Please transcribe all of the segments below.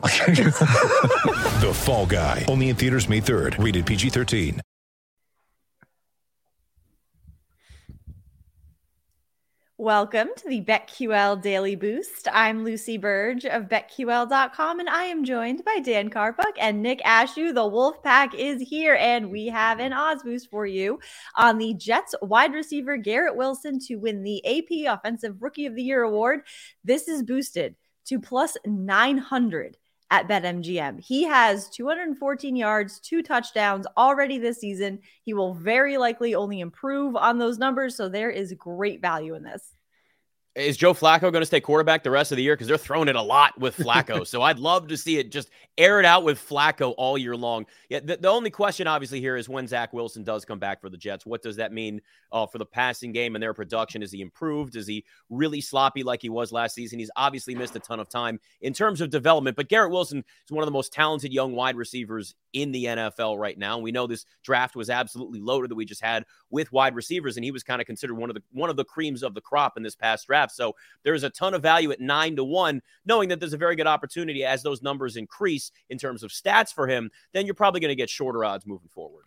The Fall Guy. Only in theaters May 3rd. Rated PG-13. Welcome to the BetQL Daily Boost. I'm Lucy Burdge of BetQL.com, and I am joined by Dan Karpuc and Nick Ashooh. The Wolf Pack is here, and we have an odds boost for you on the Jets wide receiver Garrett Wilson to win the AP Offensive Rookie of the Year award. This is boosted to plus 900 at BetMGM. He has 214 yards, two touchdowns already this season. He will very likely only improve on those numbers. So there is great value in this. Is Joe Flacco going to stay quarterback the rest of the year? Because they're throwing it a lot with Flacco. so I'd love to see it just air it out with Flacco all year long. Yeah, the, the only question obviously here is when Zach Wilson does come back for the Jets. What does that mean uh, for the passing game and their production? Is he improved? Is he really sloppy like he was last season? He's obviously missed a ton of time in terms of development. But Garrett Wilson is one of the most talented young wide receivers in the NFL right now. We know this draft was absolutely loaded that we just had with wide receivers, and he was kind of considered one of the one of the creams of the crop in this past draft. So there's a ton of value at nine to one, knowing that there's a very good opportunity as those numbers increase in terms of stats for him. Then you're probably going to get shorter odds moving forward.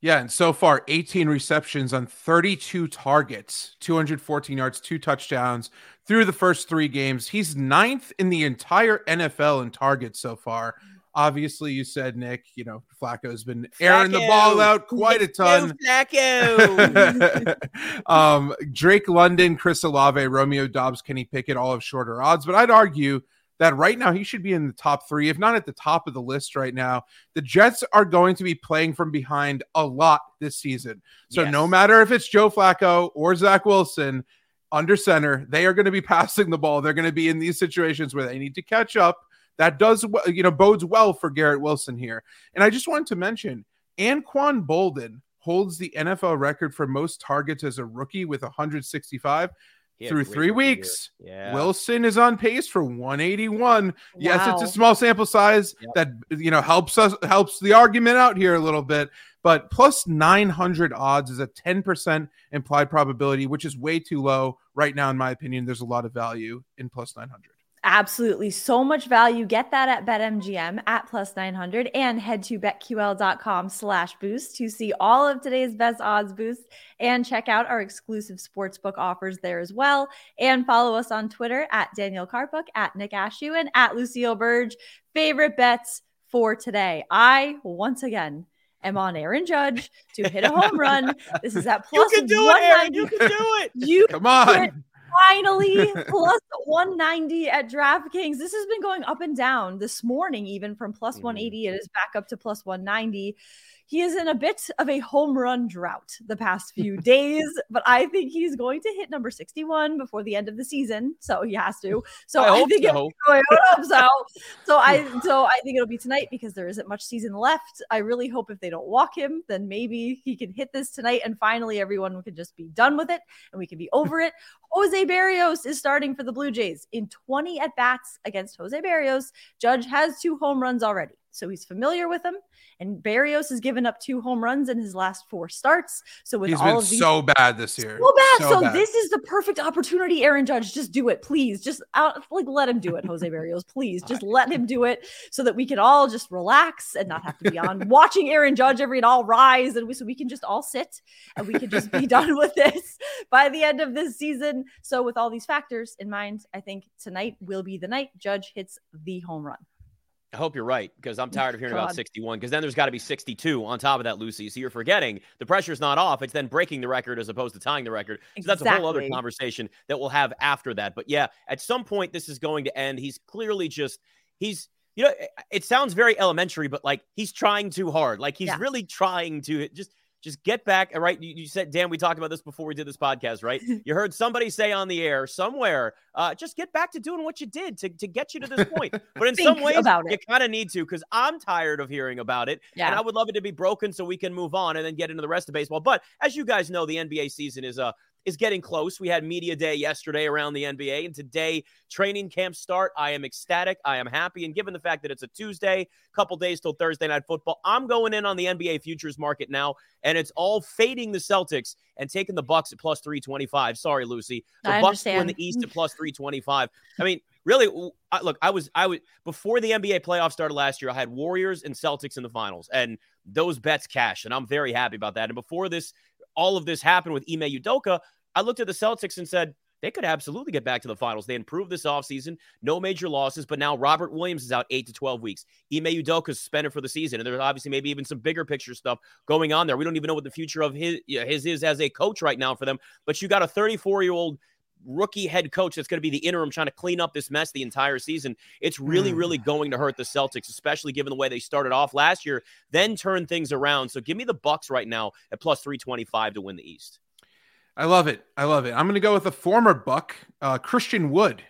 Yeah, and so far 18 receptions on 32 targets, 214 yards, two touchdowns through the first three games. He's ninth in the entire NFL in targets so far. Obviously, you said Nick, you know, Flacco's been airing the ball out quite a ton. Flacco. um, Drake London, Chris Olave, Romeo Doubs, Kenny Pickett, all have shorter odds, but I'd argue that right now he should be in the top three, if not at the top of the list right now. The Jets are going to be playing from behind a lot this season. So Yes. no matter if it's Joe Flacco or Zach Wilson under center, they are going to be passing the ball. They're going to be in these situations where they need to catch up. That does, we- you know, bodes well for Garrett Wilson here. And I just wanted to mention Anquan Boldin holds the NFL record for most targets as a rookie with 165 through three weeks. Yeah. Wilson is on pace for 181. Yes, it's a small sample size Yep. that you know helps us helps the argument out here a little bit, but plus 900 odds is a 10% implied probability, which is way too low right now in my opinion. There's a lot of value in plus 900. Absolutely. So much value. Get that at BetMGM at plus 900 and head to betql.com slash boost to see all of today's best odds boosts and check out our exclusive sportsbook offers there as well. And follow us on Twitter at Daniel Karpuc, at Nick Ashooh, and at Lucille Burdge. Favorite bets for today. I, once again, am on Aaron Judge to hit a home run. This is at you can do it, Aaron. You can do it. You Come on. Finally plus 190 at DraftKings. This has been going up and down this morning, even from Mhm. 180. It is back up to plus 190. He is in a bit of a home run drought the past few days, but I think he's going to hit number 61 before the end of the season. So he has to. So I I, hope think it- so. I hope so. So I so I think it'll be tonight because there isn't much season left. I really hope if they don't walk him, then maybe he can hit this tonight and finally everyone can just be done with it and we can be over it. Jose Berrios is starting for the Blue Jays in 20 at bats against Jose Berrios. Judge has two home runs already. So he's familiar with him. And Berrios has given up two home runs in his last four starts. So with He's all of these so bad this year. so bad. So, bad. this is the perfect opportunity, Aaron Judge. Just do it, please. Just out, like let him do it, Jose Berrios. Please, just let him do it, so that we can all just relax and not have to be on watching Aaron Judge every and all rise, and we, so we can just all sit and we can just be done with this by the end of this season. So with all these factors in mind, I think tonight will be the night Judge hits the home run. I hope you're right because I'm tired of hearing about 61 because then there's got to be 62 on top of that, Lucy. So you're forgetting the pressure's not off. It's then breaking the record as opposed to tying the record. So that's a whole other conversation that we'll have after that. But yeah, at some point, this is going to end. He's clearly just, he's, you know, it- it sounds very elementary, but like he's trying too hard. Like he's Yeah. really trying to just, just get back. Right? You, you, said, Dan, we talked about this before we did this podcast, right? you heard somebody say on the air somewhere, uh, just get back to doing what you did to, to get you to this point. But in some ways, you kind of need to because I'm tired of hearing about it. Yeah. And I would love it to be broken so we can move on and then get into the rest of baseball. But as you guys know, the NBA season is uh, is getting close. We had media day yesterday around the NBA, and today training camp start. I am ecstatic. I am happy, and given the fact that it's a Tuesday, couple days till Thursday night football, I'm going in on the NBA futures market now, and it's all fading the Celtics and taking the Bucks at plus three twenty five. Sorry, Lucy. The I Bucks win the East at plus three twenty five. I mean, really, look, I was I was before the NBA playoffs started last year. I had Warriors and Celtics in the finals, and those bets cash, and I'm very happy about that. And before this all of this happened with Ime Udoka, I looked at the Celtics and said, they could absolutely get back to the finals. They improved this offseason, no major losses, but now Robert Williams is out eight to 12 weeks. Ime Udoka is suspended for the season. And there's obviously maybe even some bigger picture stuff going on there. We don't even know what the future of his, his is as a coach right now for them. But you got a 34 year old rookie head coach that's going to be the interim trying to clean up this mess the entire season. It's really, mm. really going to hurt the Celtics, especially given the way they started off last year, then turn things around. So give me the Bucks right now at plus 325 to win the East. I love it. I love it. I'm going to go with a former Buck, uh, Christian Wood,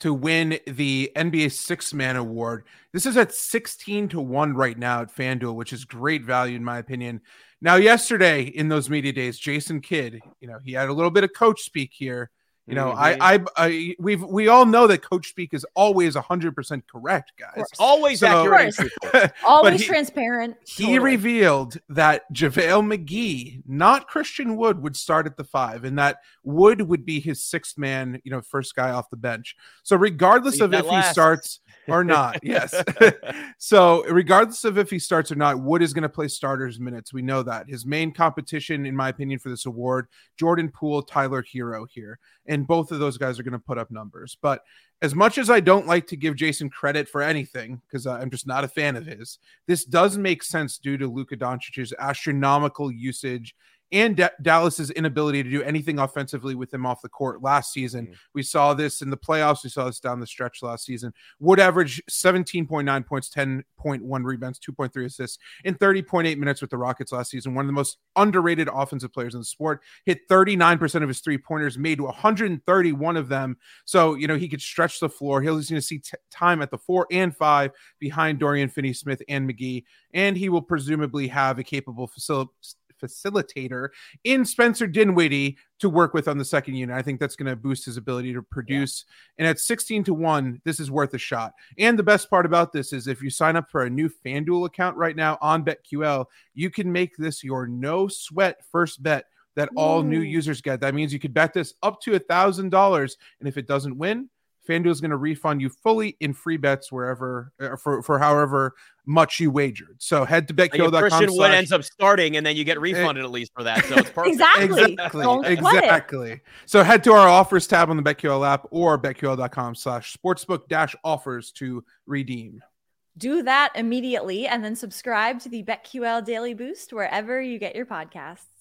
to win the NBA Six Man Award. This is at 16 to 1 right now at FanDuel, which is great value, in my opinion. Now, yesterday in those media days, Jason Kidd, you know, he had a little bit of coach speak here you know, mm-hmm. I, I, I, we've, we all know that Coach Speak is always hundred percent correct, guys. Always so, accurate, always he, transparent. He totally. revealed that JaVale McGee, not Christian Wood, would start at the five, and that Wood would be his sixth man, you know, first guy off the bench. So regardless Leave of if last. he starts or not, yes. so regardless of if he starts or not, Wood is going to play starters minutes. We know that his main competition, in my opinion, for this award, Jordan Poole, Tyler Herro here and both of those guys are going to put up numbers. But as much as I don't like to give Jason credit for anything because I'm just not a fan of his, this does make sense due to Luka Doncic's astronomical usage and D- Dallas's inability to do anything offensively with him off the court last season. Mm-hmm. We saw this in the playoffs. We saw this down the stretch last season. Wood average 17.9 points, 10.1 rebounds, 2.3 assists in 30.8 minutes with the Rockets last season. One of the most underrated offensive players in the sport. Hit 39% of his three pointers, made 131 of them. So, you know, he could stretch the floor. He's going to see t- time at the four and five behind Dorian Finney Smith and McGee. And he will presumably have a capable facility facilitator in Spencer Dinwiddie to work with on the second unit. I think that's going to boost his ability to produce. Yeah. And at 16 to 1, this is worth a shot. And the best part about this is if you sign up for a new FanDuel account right now on BetQL, you can make this your no sweat first bet that all new users get. That means you could bet this up to a thousand dollars, and if it doesn't win, FanDuel is going to refund you fully in free bets wherever uh, for for however much you wagered. So head to betql.com. Christian slash... Wood ends up starting, and then you get refunded at least for that. So it's perfect. exactly. Exactly. exactly. So head to our offers tab on the BetQL app or betql.com slash sportsbook dash offers to redeem. Do that immediately and then subscribe to the BetQL Daily Boost wherever you get your podcasts.